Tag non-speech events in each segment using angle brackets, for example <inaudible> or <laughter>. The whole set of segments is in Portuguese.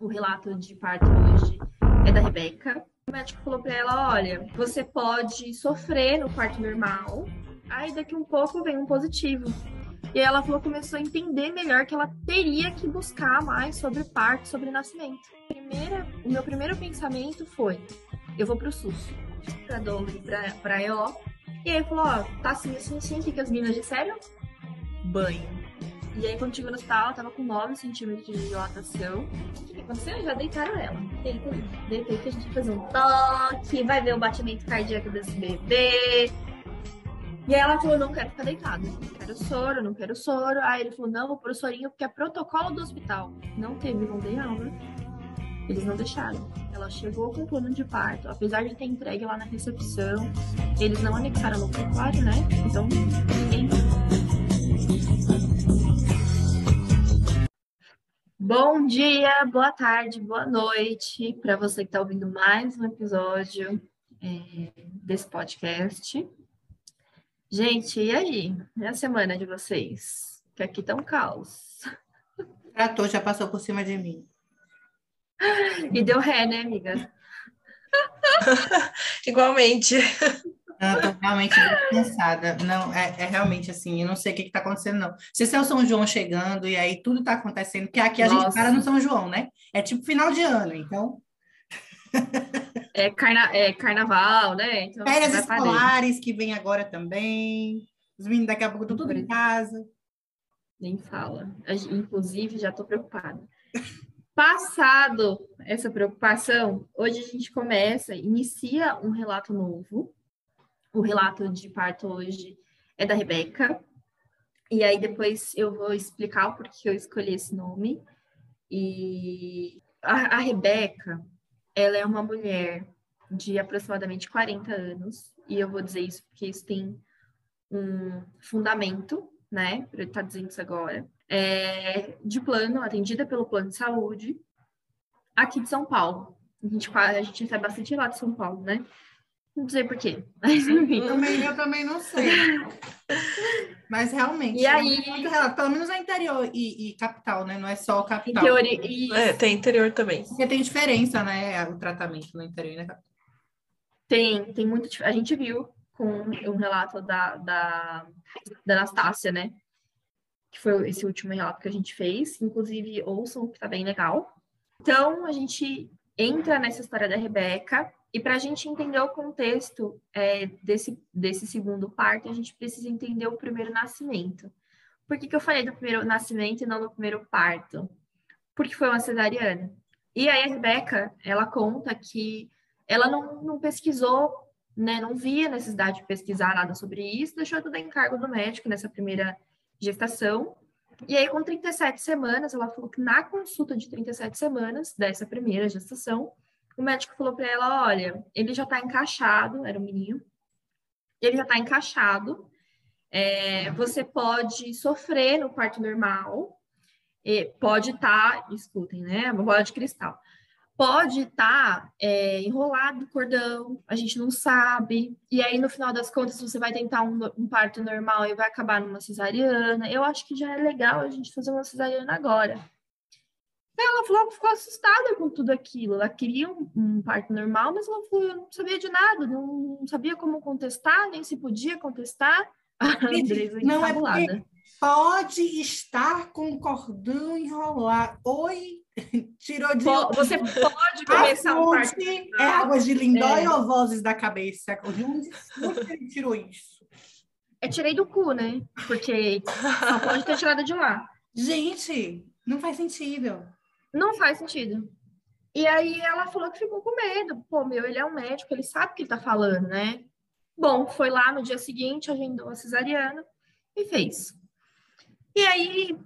O relato de parto hoje é da Rebeca. O médico falou para ela: olha, você pode sofrer no parto normal, aí daqui um pouco vem um positivo. E ela falou começou a entender melhor que ela teria que buscar mais sobre parto, sobre nascimento. Primeira, o meu primeiro pensamento foi: eu vou pro SUS, pra Douglas, pra, pra EO. E aí falou: ó, tá assim, assim, assim, o que, que as meninas disseram? Banho. E aí, quando chegou no hospital, ela tava com 9 centímetros de dilatação. O que, aconteceu? Já deitaram ela. Deita aí. Deitei que a gente vai fazer um toque, vai ver o batimento cardíaco desse bebê. E aí ela falou, não quero ficar deitada. Não quero soro, não quero soro. Aí ele falou, não, vou pôr o sorinho porque é protocolo do hospital. Não teve, não dei aula. Eles não deixaram. Ela chegou com plano de parto, apesar de ter entregue lá na recepção. Eles não anexaram no pecuário, né? Então, ninguém Bom dia, boa tarde, boa noite para você que está ouvindo mais um episódio é, desse podcast. Gente, e aí? E a semana de vocês? Que aqui tá um caos. Tratou, já passou por cima de mim. E deu ré, né, amiga? <laughs> Igualmente. Não, tô realmente cansada. Não, é, é, realmente assim, eu não sei o que está acontecendo, não. Se esse é o São João chegando e aí tudo está acontecendo, porque aqui a Nossa. gente para no São João, né? É tipo final de ano, então. É, carna é carnaval, né? Então, Férias escolares que vem agora também. Os meninos daqui a pouco estão tudo em casa. Nem fala. Inclusive, já estou preocupada. Passado essa preocupação, hoje a gente começa, inicia um relato novo o relato de parto hoje é da Rebeca. E aí depois eu vou explicar o porquê eu escolhi esse nome. E a, a Rebeca, ela é uma mulher de aproximadamente 40 anos. E eu vou dizer isso porque isso tem um fundamento, né? Para eu estar dizendo isso agora. É, de plano, atendida pelo plano de saúde, aqui de São Paulo. A gente, a gente bastante lá de São Paulo, né? Não sei porquê. Mas, enfim. Eu também, eu também não sei. Mas realmente, e aí, muito relato. Pelo menos é interior e, e, capital, né? Não é só o capital. Teoria, e... é, tem interior também. Porque tem diferença, né? O tratamento no interior e na capital. Tem, tem muito. A gente viu com um relato da, da, da Anastácia, né? Que foi esse último relato que a gente fez. Inclusive, ouçam, que tá bem legal. Então, a gente entra nessa história da Rebeca e para a gente entender o contexto é, desse, desse segundo parto, a gente precisa entender o primeiro nascimento. Por que, que eu falei do primeiro nascimento e não do primeiro parto? Porque foi uma cesariana. E aí a Rebeca, ela conta que ela não, não pesquisou, né, não via necessidade de pesquisar nada sobre isso, deixou tudo em cargo do médico nessa primeira gestação. E aí, com 37 semanas, ela falou que na consulta de 37 semanas dessa primeira gestação, o médico falou para ela: olha, ele já está encaixado, era um menino, ele já está encaixado, é, você pode sofrer no parto normal, pode estar, tá, escutem, né? Uma bola de cristal. Pode estar tá, é, enrolado no cordão, a gente não sabe. E aí, no final das contas, você vai tentar um, um parto normal e vai acabar numa cesariana. Eu acho que já é legal a gente fazer uma cesariana agora. Ela falou, ficou assustada com tudo aquilo. Ela queria um, um parto normal, mas ela falou, eu não sabia de nada, não, não sabia como contestar, nem se podia contestar. A Andresa não é porque pode estar com o cordão enrolado. Oi, <laughs> tirou de. Você pode começar a um parto. É água de lindóia é. ou vozes da cabeça? De onde você tirou isso? É tirei do cu, né? Porque só pode ter tirado de lá. Gente, não faz sentido. Não faz sentido. E aí ela falou que ficou com medo. Pô, meu, ele é um médico, ele sabe o que ele tá falando, né? Bom, foi lá no dia seguinte, agendou a cesariana e fez. E aí,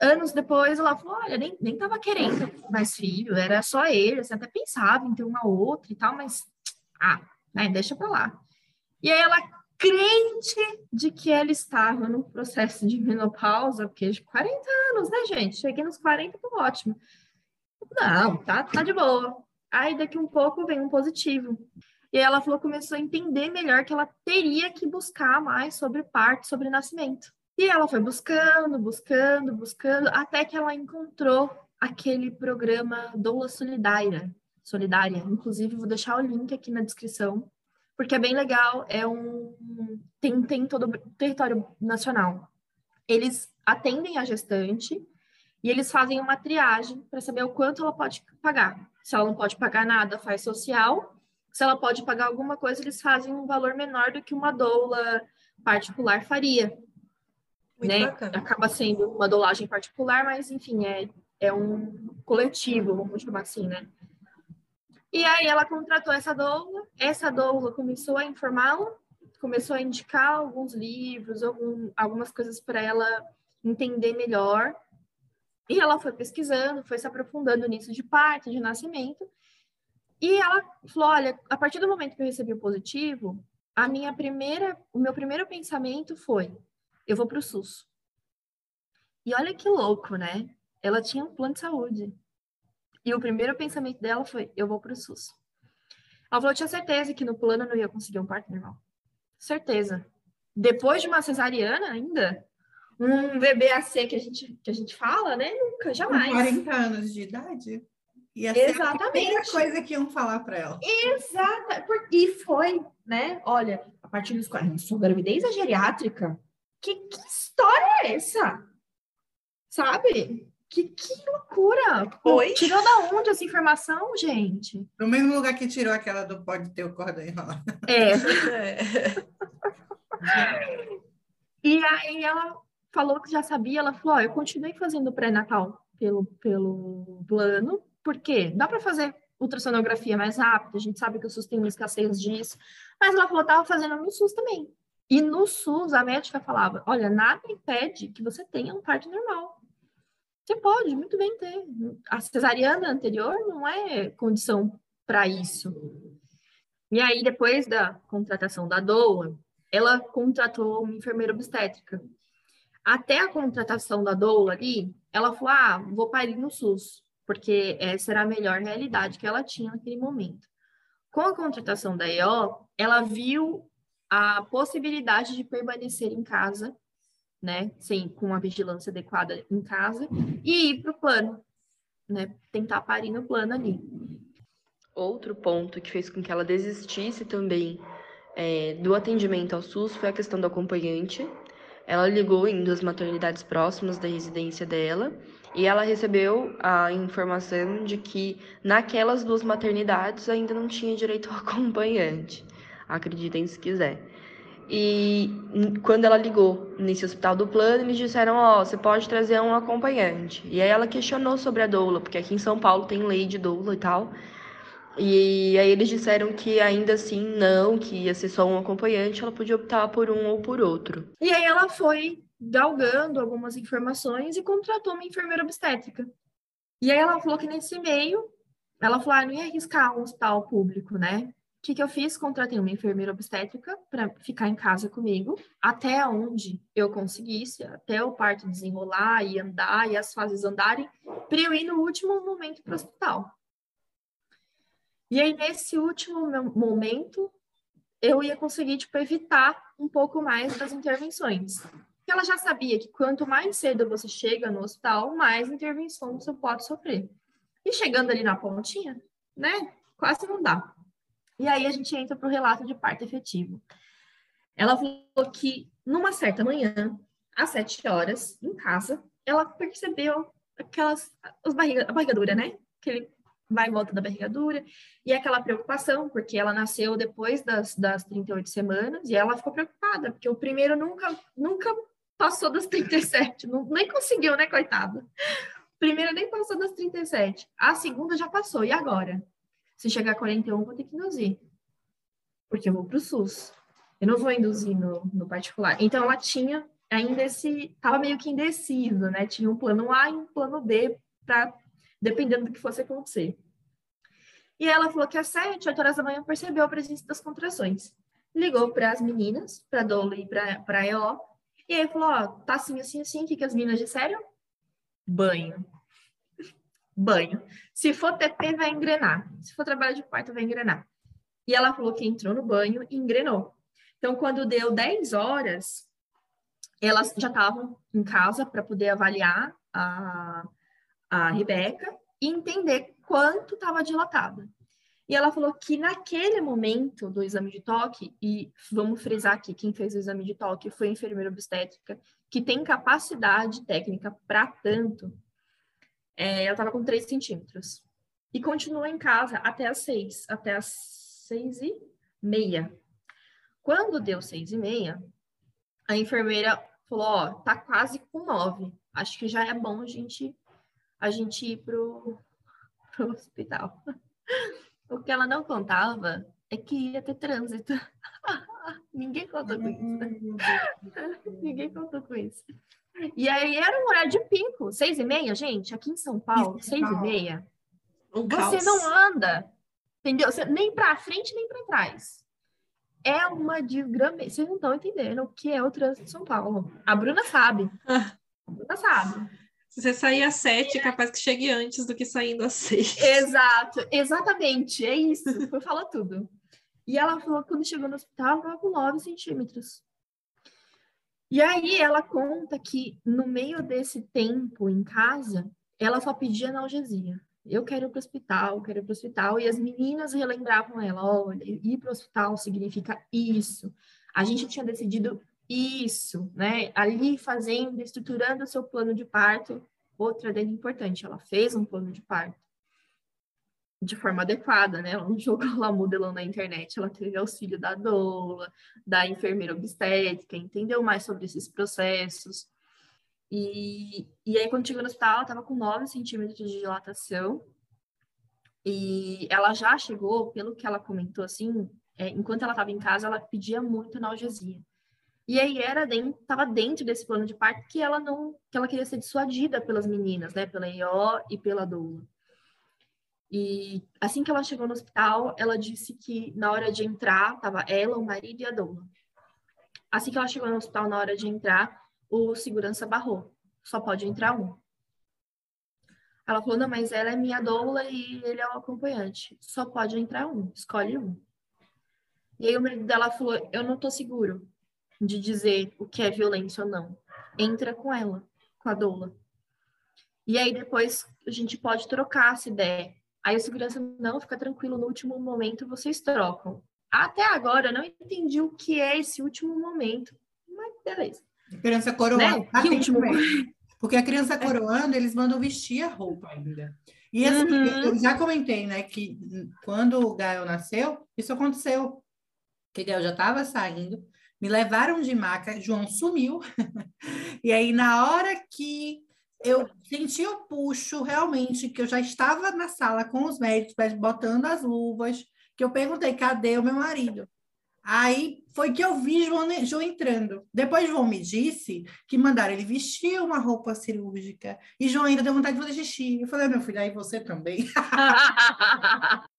anos depois, ela falou: olha, nem, nem tava querendo mais filho, era só ele, assim, até pensava em ter uma outra e tal, mas ah, né, deixa pra lá. E aí ela crente de que ela estava no processo de menopausa, porque de 40 anos, né, gente? Cheguei nos 40, tô ótimo. Não, tá, tá de boa. Aí daqui um pouco vem um positivo. E ela falou começou a entender melhor que ela teria que buscar mais sobre parto, sobre nascimento. E ela foi buscando, buscando, buscando, até que ela encontrou aquele programa Doula Solidária. Solidária. Inclusive, vou deixar o link aqui na descrição, porque é bem legal. É um. Tem, tem todo o território nacional. Eles atendem a gestante e eles fazem uma triagem para saber o quanto ela pode pagar. Se ela não pode pagar nada, faz social. Se ela pode pagar alguma coisa, eles fazem um valor menor do que uma doula particular faria. Muito né? Bacana. Acaba sendo uma dolagem particular, mas enfim, é, é um coletivo, vamos chamar assim, né? E aí ela contratou essa doula, essa doula começou a informá-la, começou a indicar alguns livros, algum, algumas coisas para ela entender melhor. E ela foi pesquisando, foi se aprofundando nisso de parto, de nascimento. E ela falou: olha, a partir do momento que eu recebi o positivo, a minha primeira, o meu primeiro pensamento foi: eu vou para o SUS. E olha que louco, né? Ela tinha um plano de saúde. E o primeiro pensamento dela foi: eu vou para o SUS. Ela falou: eu tinha certeza que no plano eu não ia conseguir um parto normal. Certeza. Depois de uma cesariana, ainda, um BBAC que a gente, que a gente fala, né? Nunca, jamais. Com 40 anos de idade? Ia Exatamente. a primeira coisa que iam falar para ela. Exato. E foi, né? Olha, a partir dos 40, sua gravidez é geriátrica? Que, que história é essa? Sabe? Que, que loucura! Oi? Tirou da onde essa informação, gente? No mesmo lugar que tirou aquela do pode ter o cordão enrolado. É. é. e aí ela falou que já sabia, ela falou, oh, eu continuei fazendo pré-natal pelo, pelo plano, porque dá para fazer ultrassonografia mais rápido, a gente sabe que o SUS tem uma escassez disso, mas ela falou, estava fazendo no SUS também. E no SUS, a médica falava, olha, nada impede que você tenha um parto normal. Você pode muito bem ter. A cesariana anterior não é condição para isso. E aí, depois da contratação da doula, ela contratou uma enfermeira obstétrica, até a contratação da doula ali, ela falou: ah, vou parir no SUS, porque essa era a melhor realidade que ela tinha naquele momento. Com a contratação da EO, ela viu a possibilidade de permanecer em casa, né, sem, com a vigilância adequada em casa, e ir para o plano, né, tentar parir no plano ali. Outro ponto que fez com que ela desistisse também é, do atendimento ao SUS foi a questão do acompanhante, ela ligou em duas maternidades próximas da residência dela e ela recebeu a informação de que naquelas duas maternidades ainda não tinha direito ao <laughs> acompanhante. Acreditem se quiser. E quando ela ligou nesse hospital do plano, eles disseram: Ó, oh, você pode trazer um acompanhante. E aí ela questionou sobre a doula, porque aqui em São Paulo tem lei de doula e tal. E aí eles disseram que ainda assim não, que ia ser só um acompanhante, ela podia optar por um ou por outro. E aí ela foi galgando algumas informações e contratou uma enfermeira obstétrica. E aí ela falou que nesse meio, ela falou, ah, não ia arriscar um hospital público, né? Que, que eu fiz? Contratei uma enfermeira obstétrica para ficar em casa comigo, até onde eu conseguisse, até o parto desenrolar e andar e as fases andarem, para eu ir no último momento para o hospital. E aí, nesse último momento, eu ia conseguir, tipo, evitar um pouco mais das intervenções. Porque ela já sabia que quanto mais cedo você chega no hospital, mais intervenção você pode sofrer. E chegando ali na pontinha, né, quase não dá. E aí a gente entra para o relato de parto efetivo. Ela falou que numa certa manhã, às sete horas, em casa, ela percebeu aquelas, as barriga, a barriga dura, né? Aquele vai em volta da barriga dura, e aquela preocupação, porque ela nasceu depois das, das 38 semanas, e ela ficou preocupada, porque o primeiro nunca, nunca passou das 37, não, nem conseguiu, né, coitada? Primeiro nem passou das 37, a segunda já passou, e agora? Se chegar a 41, vou ter que induzir, porque eu vou para o SUS, eu não vou induzir no, no particular. Então, ela tinha ainda esse, estava meio que indeciso, né, tinha um plano A e um plano B para dependendo do que fosse acontecer. E ela falou que às sete, oito horas da manhã percebeu a presença das contrações. Ligou para as meninas, para a Dola e para a EO, e aí falou: Ó, tá assim, assim, assim, o que, que as meninas disseram? Banho. Banho. Se for TP, vai engrenar. Se for trabalho de parto, vai engrenar. E ela falou que entrou no banho e engrenou. Então, quando deu 10 horas, elas já estavam em casa para poder avaliar a, a Rebeca e entender quanto estava dilatada. E ela falou que naquele momento do exame de toque, e vamos frisar aqui, quem fez o exame de toque foi a enfermeira obstétrica, que tem capacidade técnica para tanto, é, ela estava com 3 centímetros. E continuou em casa até as 6, até as 6 e meia. Quando deu 6 e meia, a enfermeira falou, ó, tá quase com 9. Acho que já é bom a gente, a gente ir pro, <laughs> pro hospital. <laughs> O que ela não contava é que ia ter trânsito. <laughs> Ninguém contou com isso. Ninguém contou com isso. E aí era um horário de pico, seis e meia, gente, aqui em São Paulo, seis e meia. Um você não anda, entendeu? Você, nem para frente, nem para trás. É uma desgrama. Vocês não estão entendendo o que é o trânsito de São Paulo. A Bruna sabe. A Bruna sabe. Se você sair às sete, é capaz que chegue antes do que saindo às seis. Exato, exatamente, é isso. Falar tudo. E ela falou que quando chegou no hospital, estava com 9 centímetros. E aí ela conta que no meio desse tempo em casa, ela só pedia analgesia. Eu quero ir para o hospital, quero ir para o hospital. E as meninas relembravam ela: olha, ir para o hospital significa isso. A gente tinha decidido isso, né? Ali fazendo, estruturando o seu plano de parto. Outra dele importante, ela fez um plano de parto de forma adequada, né? Ela não jogou lá modelão na internet, ela teve auxílio da doula, da enfermeira obstétrica, entendeu mais sobre esses processos. E, e aí, quando chegou no hospital, ela estava com 9 centímetros de dilatação. E ela já chegou, pelo que ela comentou assim, é, enquanto ela estava em casa, ela pedia muito analgesia. E aí era dentro, estava dentro desse plano de parto que ela não, que ela queria ser dissuadida pelas meninas, né, pela EO e pela doula. E assim que ela chegou no hospital, ela disse que na hora de entrar, estava ela, o marido e a doula. Assim que ela chegou no hospital, na hora de entrar, o segurança barrou. Só pode entrar um. Ela falou, não, mas ela é minha doula e ele é o acompanhante. Só pode entrar um, escolhe um. E aí o marido dela falou, eu não tô seguro de dizer o que é violência ou não. Entra com ela, com a doula. E aí depois a gente pode trocar se der. Aí o segurança, não, fica tranquilo, no último momento vocês trocam. Até agora eu não entendi o que é esse último momento, mas beleza. A criança coroando. Né? Que último momento? Porque a criança coroando, eles mandam vestir a roupa ainda. E assim, uhum. eu já comentei, né, que quando o Gael nasceu, isso aconteceu. Que Gael já estava saindo, me levaram de maca, João sumiu. <laughs> e aí, na hora que eu senti o puxo, realmente, que eu já estava na sala com os médicos, botando as luvas, que eu perguntei, cadê o meu marido? Aí foi que eu vi João, João entrando. Depois João me disse que mandaram ele vestir uma roupa cirúrgica. E João ainda deu vontade de fazer xixi. Eu falei, meu filho, aí você também. <laughs>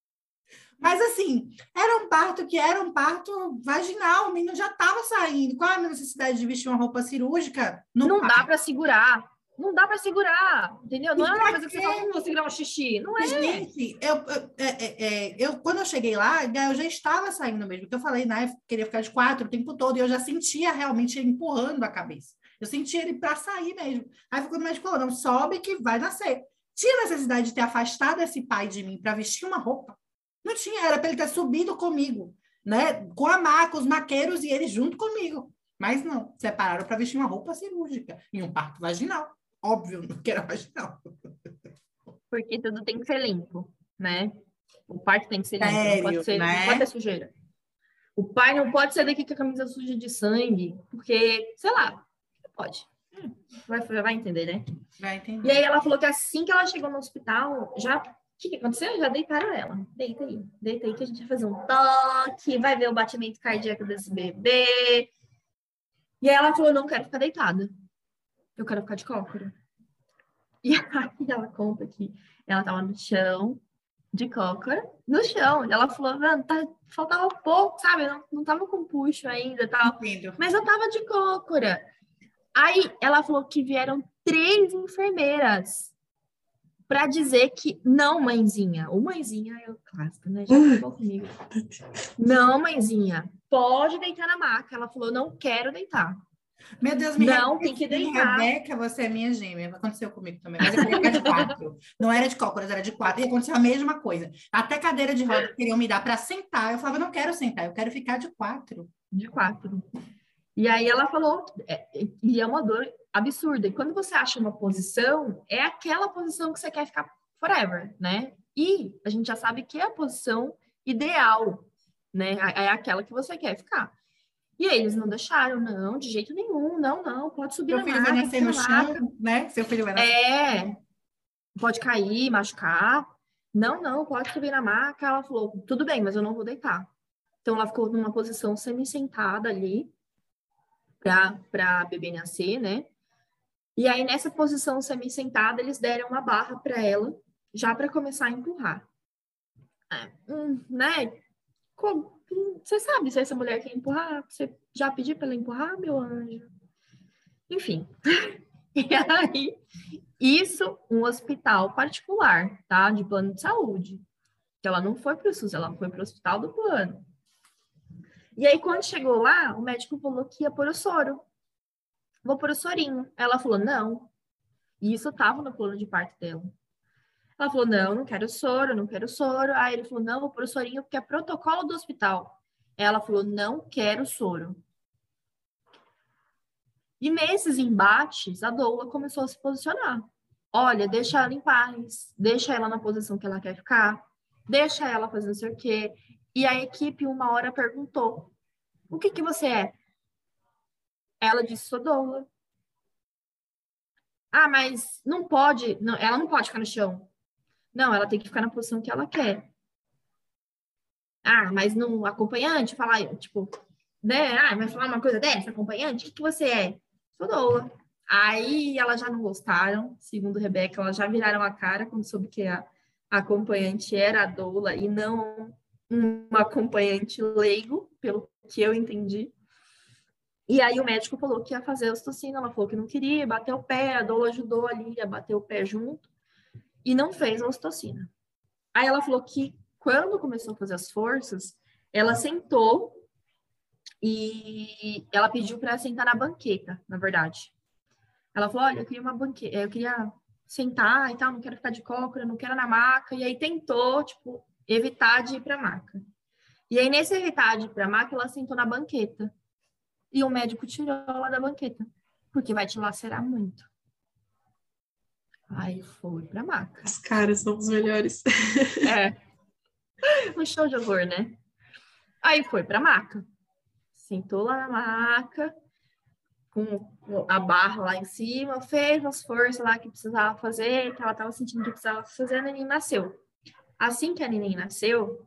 Mas assim, era um parto que era um parto vaginal, o menino já estava saindo. Qual a necessidade de vestir uma roupa cirúrgica? Não dá para segurar. Não dá para segurar, entendeu? Não é uma coisa que você fala, vou segurar um xixi. Não é. Gente, eu, eu, é, é, é, eu, quando eu cheguei lá, eu já estava saindo mesmo. Porque eu falei, né? Eu queria ficar de quatro o tempo todo. E eu já sentia realmente ele empurrando a cabeça. Eu sentia ele para sair mesmo. Aí ficou o médico falou: não, sobe que vai nascer. Tinha necessidade de ter afastado esse pai de mim para vestir uma roupa? Não tinha, era para ele ter subido comigo, né? Com a maca, os maqueiros e ele junto comigo. Mas não, separaram para vestir uma roupa cirúrgica em um parto vaginal. Óbvio que era vaginal. Porque tudo tem que ser limpo, né? O parto tem que ser limpo, Sério, não, pode ser, né? não pode ter sujeira. O pai não pode ser daqui com a camisa suja de sangue, porque, sei lá, pode. Vai, vai entender, né? Vai entender. E aí ela falou que assim que ela chegou no hospital, já o que, que aconteceu? Já deitaram ela. Deita aí, deita aí que a gente vai fazer um toque, vai ver o batimento cardíaco desse bebê. E aí ela falou: não quero ficar deitada. Eu quero ficar de cócora. E aí ela conta que ela tava no chão, de cócora, no chão. E ela falou, mano, tá, faltava pouco, sabe? Eu não, não tava com puxo ainda tal. Entendo. Mas eu tava de cócora. Aí ela falou que vieram três enfermeiras para dizer que não, mãezinha, o mãezinha é o clássico, né? Já comigo. <laughs> Não, mãezinha, pode deitar na maca. Ela falou, não quero deitar. Meu Deus, me Não, tem que deitar. Rebeca, você é minha gêmea. Aconteceu comigo também, mas eu queria ficar de quatro. Não era de cócoras, era de quatro. E aconteceu a mesma coisa. Até cadeira de roda queriam me dar para sentar. Eu falava, não quero sentar, eu quero ficar de quatro. De quatro. E aí ela falou, é, e é uma dor absurda. E quando você acha uma posição, é aquela posição que você quer ficar forever, né? E a gente já sabe que é a posição ideal, né? É aquela que você quer ficar. E aí eles não deixaram, não, de jeito nenhum, não, não, pode subir Seu na filho maca, vai nascer no chão, né? Seu filho vai nascer. É, pode cair, machucar. Não, não, pode subir na maca. Ela falou, tudo bem, mas eu não vou deitar. Então ela ficou numa posição semi-sentada ali para bebê nascer, né? E aí nessa posição semi-sentada eles deram uma barra para ela, já para começar a empurrar. É, hum, né? Como, você sabe se essa mulher quer empurrar? Você já pediu para ela empurrar, meu anjo? Enfim. <laughs> e aí, isso um hospital particular, tá? De plano de saúde. Que ela não foi para o SUS, ela foi para o hospital do plano. E aí, quando chegou lá, o médico falou que ia pôr o soro. Vou pôr o sorinho. Ela falou, não. E isso estava no plano de parto dela. Ela falou, não, não quero soro, não quero soro. Aí ele falou, não, vou pôr o sorinho porque é protocolo do hospital. Ela falou: não quero soro. E nesses embates, a doula começou a se posicionar. Olha, deixa ela em paz, deixa ela na posição que ela quer ficar, deixa ela fazer não sei o quê. E a equipe, uma hora, perguntou: o que, que você é? Ela disse: sou doula. Ah, mas não pode, não, ela não pode ficar no chão. Não, ela tem que ficar na posição que ela quer. Ah, mas no acompanhante, falar, tipo, né? Ah, vai falar uma coisa dessa, acompanhante? O que, que você é? Sou doula. Aí elas já não gostaram, segundo Rebeca, elas já viraram a cara quando soube que a, acompanhante era a doula e não uma acompanhante leigo, pelo que eu entendi. E aí o médico falou que ia fazer a ostocina, ela falou que não queria, bateu o pé, a doula ajudou ali a bater o pé junto e não fez a ostocina. Aí ela falou que quando começou a fazer as forças, ela sentou e ela pediu para sentar na banqueta, na verdade. Ela falou: Olha, eu queria uma banqueta, eu queria sentar e tal, não quero ficar de cócora, não quero na maca. E aí tentou, tipo, evitar de ir para maca. E aí, nesse evitar de ir para maca, ela sentou na banqueta. E o médico tirou ela da banqueta, porque vai te lacerar muito. Aí foi para a maca. Os caras são os melhores. É. <laughs> um show de horror, né? Aí foi pra maca. Sentou lá na maca, com a barra lá em cima, fez as forças lá que precisava fazer, que ela estava sentindo que precisava fazer, a neném nasceu. Assim que a neném nasceu,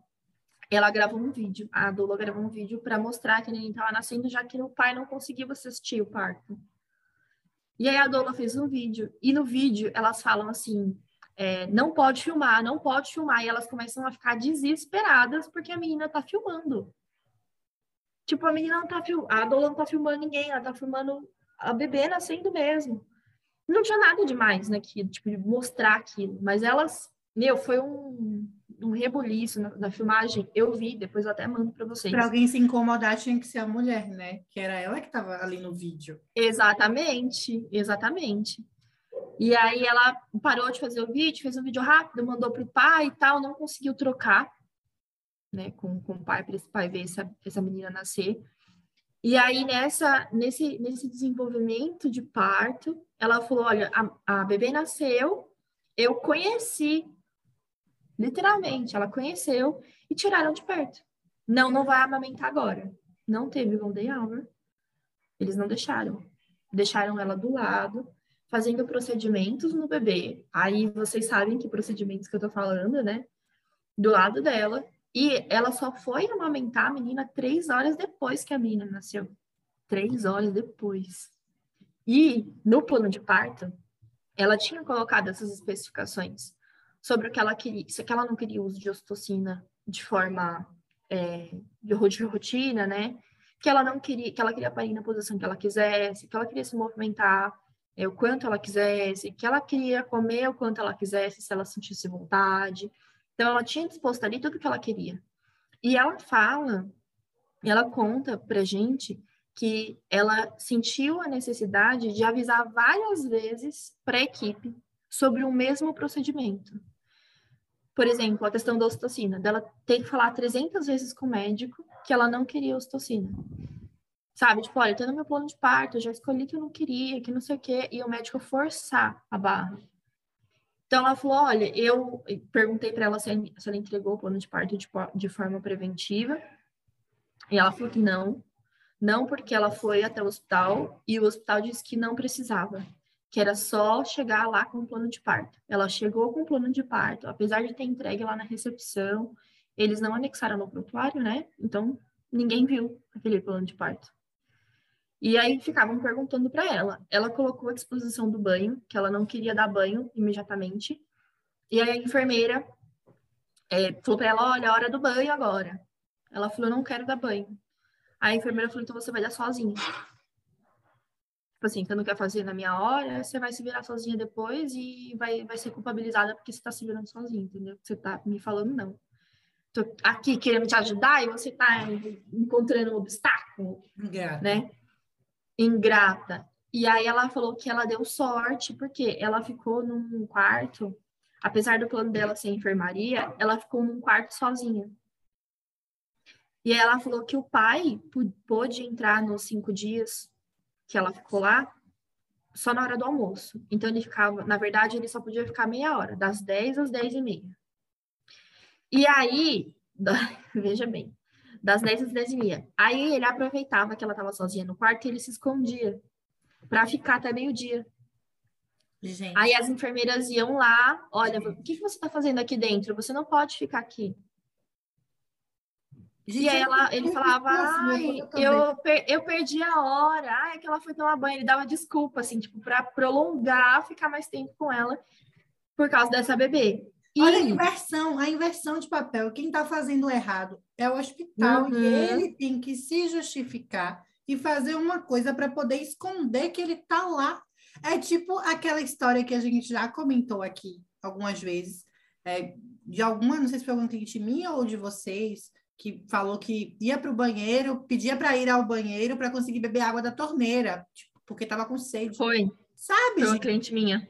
ela gravou um vídeo, a doula gravou um vídeo para mostrar que a neném estava nascendo, já que o pai não conseguiu assistir o parto. E aí a doula fez um vídeo, e no vídeo elas falam assim: é, não pode filmar, não pode filmar. E elas começam a ficar desesperadas porque a menina tá filmando. Tipo, a menina não tá filmando, a Dola não tá filmando ninguém, ela tá filmando a bebê nascendo mesmo. Não tinha nada demais naquilo, tipo, de mostrar aquilo. Mas elas, meu, foi um, um rebuliço na, na filmagem. Eu vi, depois eu até mando para vocês. Para alguém se incomodar, tinha que ser a mulher, né? Que era ela que tava ali no vídeo. Exatamente, exatamente. E aí ela parou de fazer o vídeo, fez um vídeo rápido, mandou para o pai e tal, não conseguiu trocar né, com, com o pai, para esse pai ver essa, essa menina nascer. E aí, nessa, nesse, nesse desenvolvimento de parto, ela falou: olha, a, a bebê nasceu, eu conheci, literalmente, ela conheceu e tiraram de perto. Não, não vai amamentar agora. Não teve Golden Hour. Eles não deixaram. Deixaram ela do lado fazendo procedimentos no bebê. Aí vocês sabem que procedimentos que eu tô falando, né? Do lado dela. E ela só foi amamentar a menina três horas depois que a menina nasceu. Três horas depois. E no plano de parto, ela tinha colocado essas especificações sobre o que ela queria, se ela não queria uso de ostocina de forma é, de rotina, né? Que ela não queria, que ela queria parir na posição que ela quisesse, que ela queria se movimentar é, o quanto ela quisesse, que ela queria comer o quanto ela quisesse, se ela sentisse vontade. Então, ela tinha disposto ali tudo que ela queria. E ela fala, ela conta pra gente que ela sentiu a necessidade de avisar várias vezes para a equipe sobre o mesmo procedimento. Por exemplo, a questão da ocitocina, dela ter que falar 300 vezes com o médico que ela não queria ocitocina. Sabe, tipo, olha, tô no meu plano de parto, eu já escolhi que eu não queria, que não sei o quê, e o médico forçar a barra. Então ela falou, olha, eu perguntei para ela se, ela entregou o plano de parto de forma preventiva, e ela falou que não, não porque ela foi até o hospital e o hospital disse que não precisava, que era só chegar lá com o plano de parto. Ela chegou com o plano de parto, apesar de ter entregue lá na recepção, eles não anexaram no prontuário, né? Então ninguém viu aquele plano de parto. E aí ficavam perguntando para ela. Ela colocou a disposição do banho, que ela não queria dar banho imediatamente. E aí a enfermeira é, falou para ela: Olha, a hora do banho agora. Ela falou: Não quero dar banho. Aí a enfermeira falou, então você vai dar sozinha. Tipo assim, você não quer fazer na minha hora, você vai se virar sozinha depois e vai, vai ser culpabilizada porque você tá se virando sozinha, entendeu? Você tá me falando não. Tô aqui querendo te ajudar e você tá encontrando um obstáculo, Ingrata. né? Ingrata. E aí ela falou que ela deu sorte, porque ela ficou num quarto, apesar do plano dela ser enfermaria, ela ficou num quarto sozinha. E ela falou que o pai pôde entrar nos cinco dias que ela ficou lá só na hora do almoço. Então ele ficava, na verdade, ele só podia ficar meia hora, das 10 às 10 e meia. E aí, <laughs> veja bem, das 10 às 10 e meia. Aí ele aproveitava que ela estava sozinha no quarto e ele se escondia para ficar até meio-dia. Aí as enfermeiras iam lá, olha, o que, que você está fazendo aqui dentro? Você não pode ficar aqui. Gente, e aí ela, ele falava, ai, eu, per, eu perdi a hora, ai, que ela foi tomar banho. Ele dava desculpa, assim, tipo, para prolongar, ficar mais tempo com ela por causa dessa bebê. E... Olha a inversão, a inversão de papel. Quem está fazendo errado é o hospital uhum. e ele tem que se justificar e fazer uma coisa para poder esconder que ele está lá. É tipo aquela história que a gente já comentou aqui algumas vezes, é, de alguma, não sei se foi algum cliente minha ou de vocês, que falou que ia para o banheiro, pedia para ir ao banheiro para conseguir beber água da torneira, tipo, porque estava com sede. Foi. Sabe? Foi uma gente? cliente minha.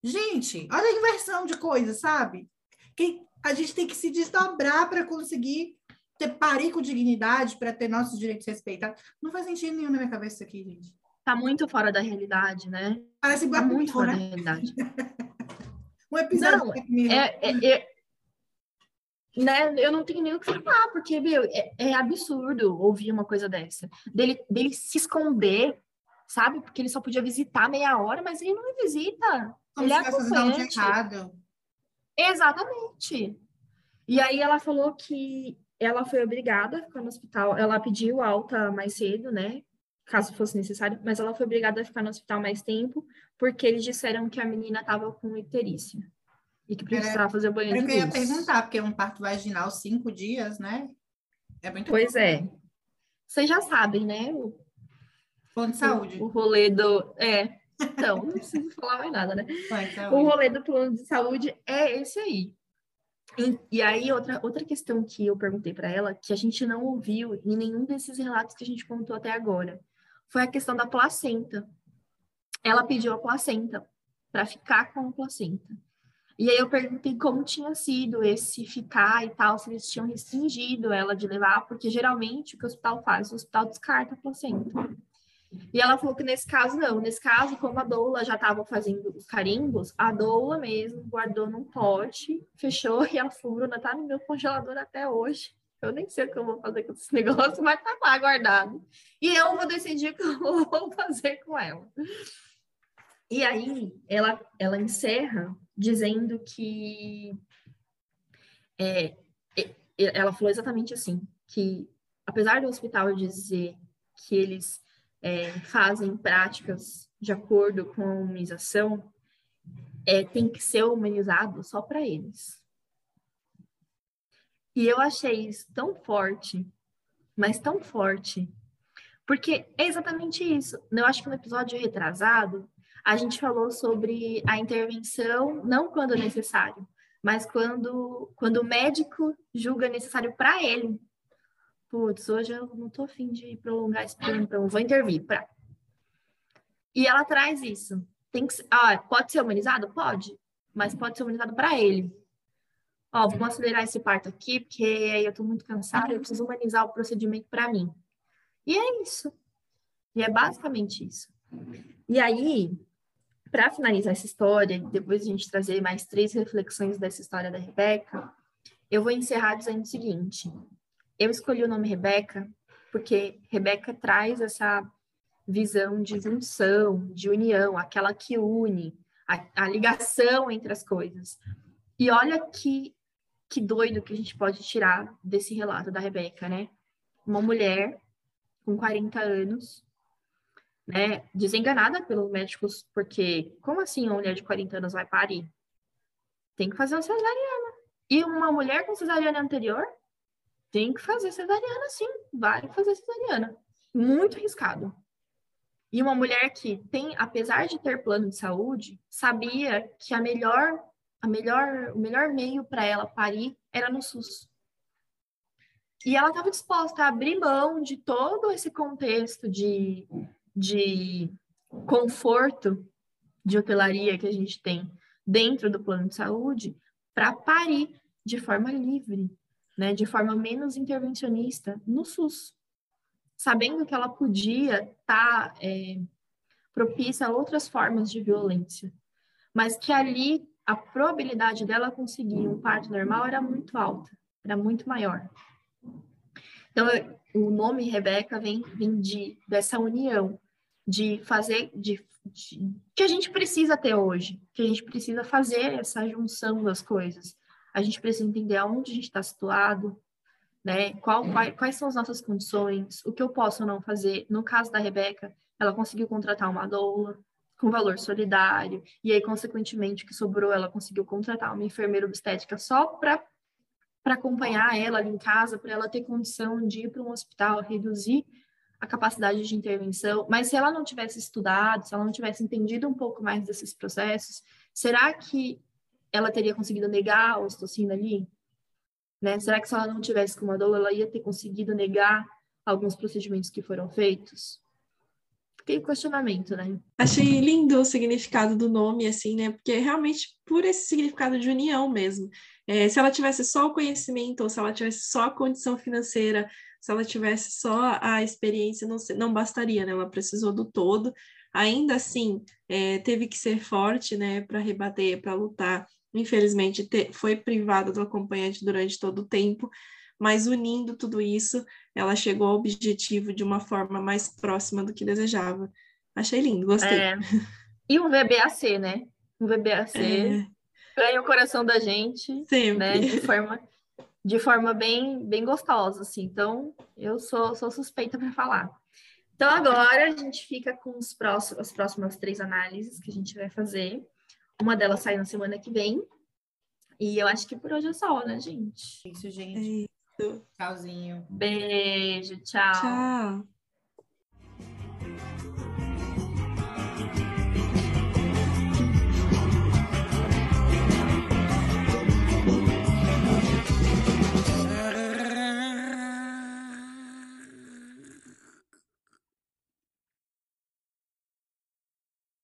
Gente, olha a inversão de coisas, sabe? Que a gente tem que se desdobrar para conseguir ter parir com dignidade, para ter nossos direitos respeitados. Não faz sentido nenhum na minha cabeça isso aqui, gente. Tá muito fora da realidade, né? Parece tá muito fora né? da realidade. <laughs> um episódio Não, é, é, é, né, eu não tenho nem o que falar, porque, meu, é, é, absurdo ouvir uma coisa dessa. Dele, dele se esconder, sabe? Porque ele só podia visitar meia hora, mas ele não visita. Como ele é acompanhante. errado. Exatamente. E aí ela falou que ela foi obrigada a ficar no hospital. Ela pediu alta mais cedo, né? Caso fosse necessário, mas ela foi obrigada a ficar no hospital mais tempo, porque eles disseram que a menina estava com icterícia e que precisava era, fazer banho de luz. Eu ia perguntar, porque é um parto vaginal cinco dias, né? É muito Pois é. Vocês já sabem, né? O, plano de saúde. O, o rolê do... É, então, não preciso falar mais nada, né? <laughs> O rolê do plano de saúde é esse aí. E, e, aí, outra, outra questão que eu perguntei para ela, que a gente não ouviu em nenhum desses relatos que a gente contou até agora, foi a questão da placenta. Ela pediu a placenta para ficar com a placenta. E aí eu perguntei como tinha sido esse ficar e tal, se eles tinham restringido ela de levar, porque geralmente o que o hospital faz, o hospital descarta a placenta. E ela falou que nesse caso não, nesse caso, como a doula já estava fazendo os carimbos, a doula mesmo guardou num pote, fechou <laughs> e a furuna tá no meu congelador até hoje. Eu nem sei o que eu vou fazer com esse <laughs> negócio, mas tá lá guardado. E eu vou decidir o que eu vou <laughs> fazer com ela. E aí ela, ela encerra dizendo que é, ela falou exatamente assim, que apesar do hospital dizer que eles é, fazem práticas de acordo com a humanização, é, tem que ser humanizado só para eles. E eu achei isso tão forte, mas tão forte, porque é exatamente isso. Eu acho que no episódio retrasado, a gente falou sobre a intervenção, não quando necessário, mas quando, quando o médico julga necessário para ele. putz, hoje eu não tô afim de prolongar esse plano, então vou intervir. Pra... E ela traz isso. Tem que, ah, pode ser humanizado? Pode, mas pode ser humanizado para ele. Ó, vamos acelerar esse parto aqui, porque aí eu tô muito cansada, eu preciso humanizar o procedimento para mim. E é isso. E é basicamente isso. E aí, para finalizar essa história, depois a gente trazer mais três reflexões dessa história da Rebeca, eu vou encerrar dizendo o seguinte: eu escolhi o nome Rebeca porque Rebeca traz essa visão de junção, de união, aquela que une, a, a ligação entre as coisas. E olha que, que doido que a gente pode tirar desse relato da Rebeca, né? Uma mulher com 40 anos, né, desenganada pelos médicos, porque como assim uma mulher de 40 anos vai parir? Tem que fazer uma cesariana. E uma mulher com cesariana anterior tem que fazer cesariana, sim, vai fazer cesariana. Muito arriscado. E uma mulher que tem, apesar de ter plano de saúde, sabia que a melhor, a melhor, o melhor meio para ela parir era no SUS. E ela estava disposta a abrir mão de todo esse contexto de, de conforto de hotelaria que a gente tem dentro do plano de saúde para parir de forma livre, né, de forma menos intervencionista no SUS, sabendo que ela podia estar tá, é, propícia a outras formas de violência, mas que ali a probabilidade dela conseguir um parto normal era muito alta, era muito maior. Então, o nome Rebeca vem, vem de, dessa união, de fazer, de, de, que a gente precisa ter hoje, que a gente precisa fazer essa junção das coisas a gente precisa entender aonde a gente está situado, né? Qual, quais, quais são as nossas condições, o que eu posso ou não fazer. No caso da Rebeca, ela conseguiu contratar uma doula com valor solidário, e aí, consequentemente, o que sobrou, ela conseguiu contratar uma enfermeira obstétrica só para para acompanhar ela ali em casa, para ela ter condição de ir para um hospital, reduzir a capacidade de intervenção. Mas se ela não tivesse estudado, se ela não tivesse entendido um pouco mais desses processos, será que ela teria conseguido negar a ocitocina ali? Né? Será que se ela não tivesse com uma dor, ela ia ter conseguido negar alguns procedimentos que foram feitos? Fiquei questionamento, né? Achei lindo o significado do nome, assim, né? Porque realmente por esse significado de união mesmo. É, se ela tivesse só o conhecimento, ou se ela tivesse só a condição financeira, se ela tivesse só a experiência, não, não bastaria, né? Ela precisou do todo. Ainda assim, é, teve que ser forte, né, para rebater, para lutar infelizmente te, foi privada do acompanhante durante todo o tempo, mas unindo tudo isso, ela chegou ao objetivo de uma forma mais próxima do que desejava. Achei lindo, gostei. É. E um VBAC, né? Um VBAC é. ganha o coração da gente, Sempre. né? De forma, de forma bem, bem gostosa, assim. Então, eu sou, sou suspeita para falar. Então, agora a gente fica com os próximos, as próximas três análises que a gente vai fazer. Uma delas sai na semana que vem. E eu acho que por hoje é só, né, gente? Isso, gente. É isso. Tchauzinho. Beijo, tchau. Tchau.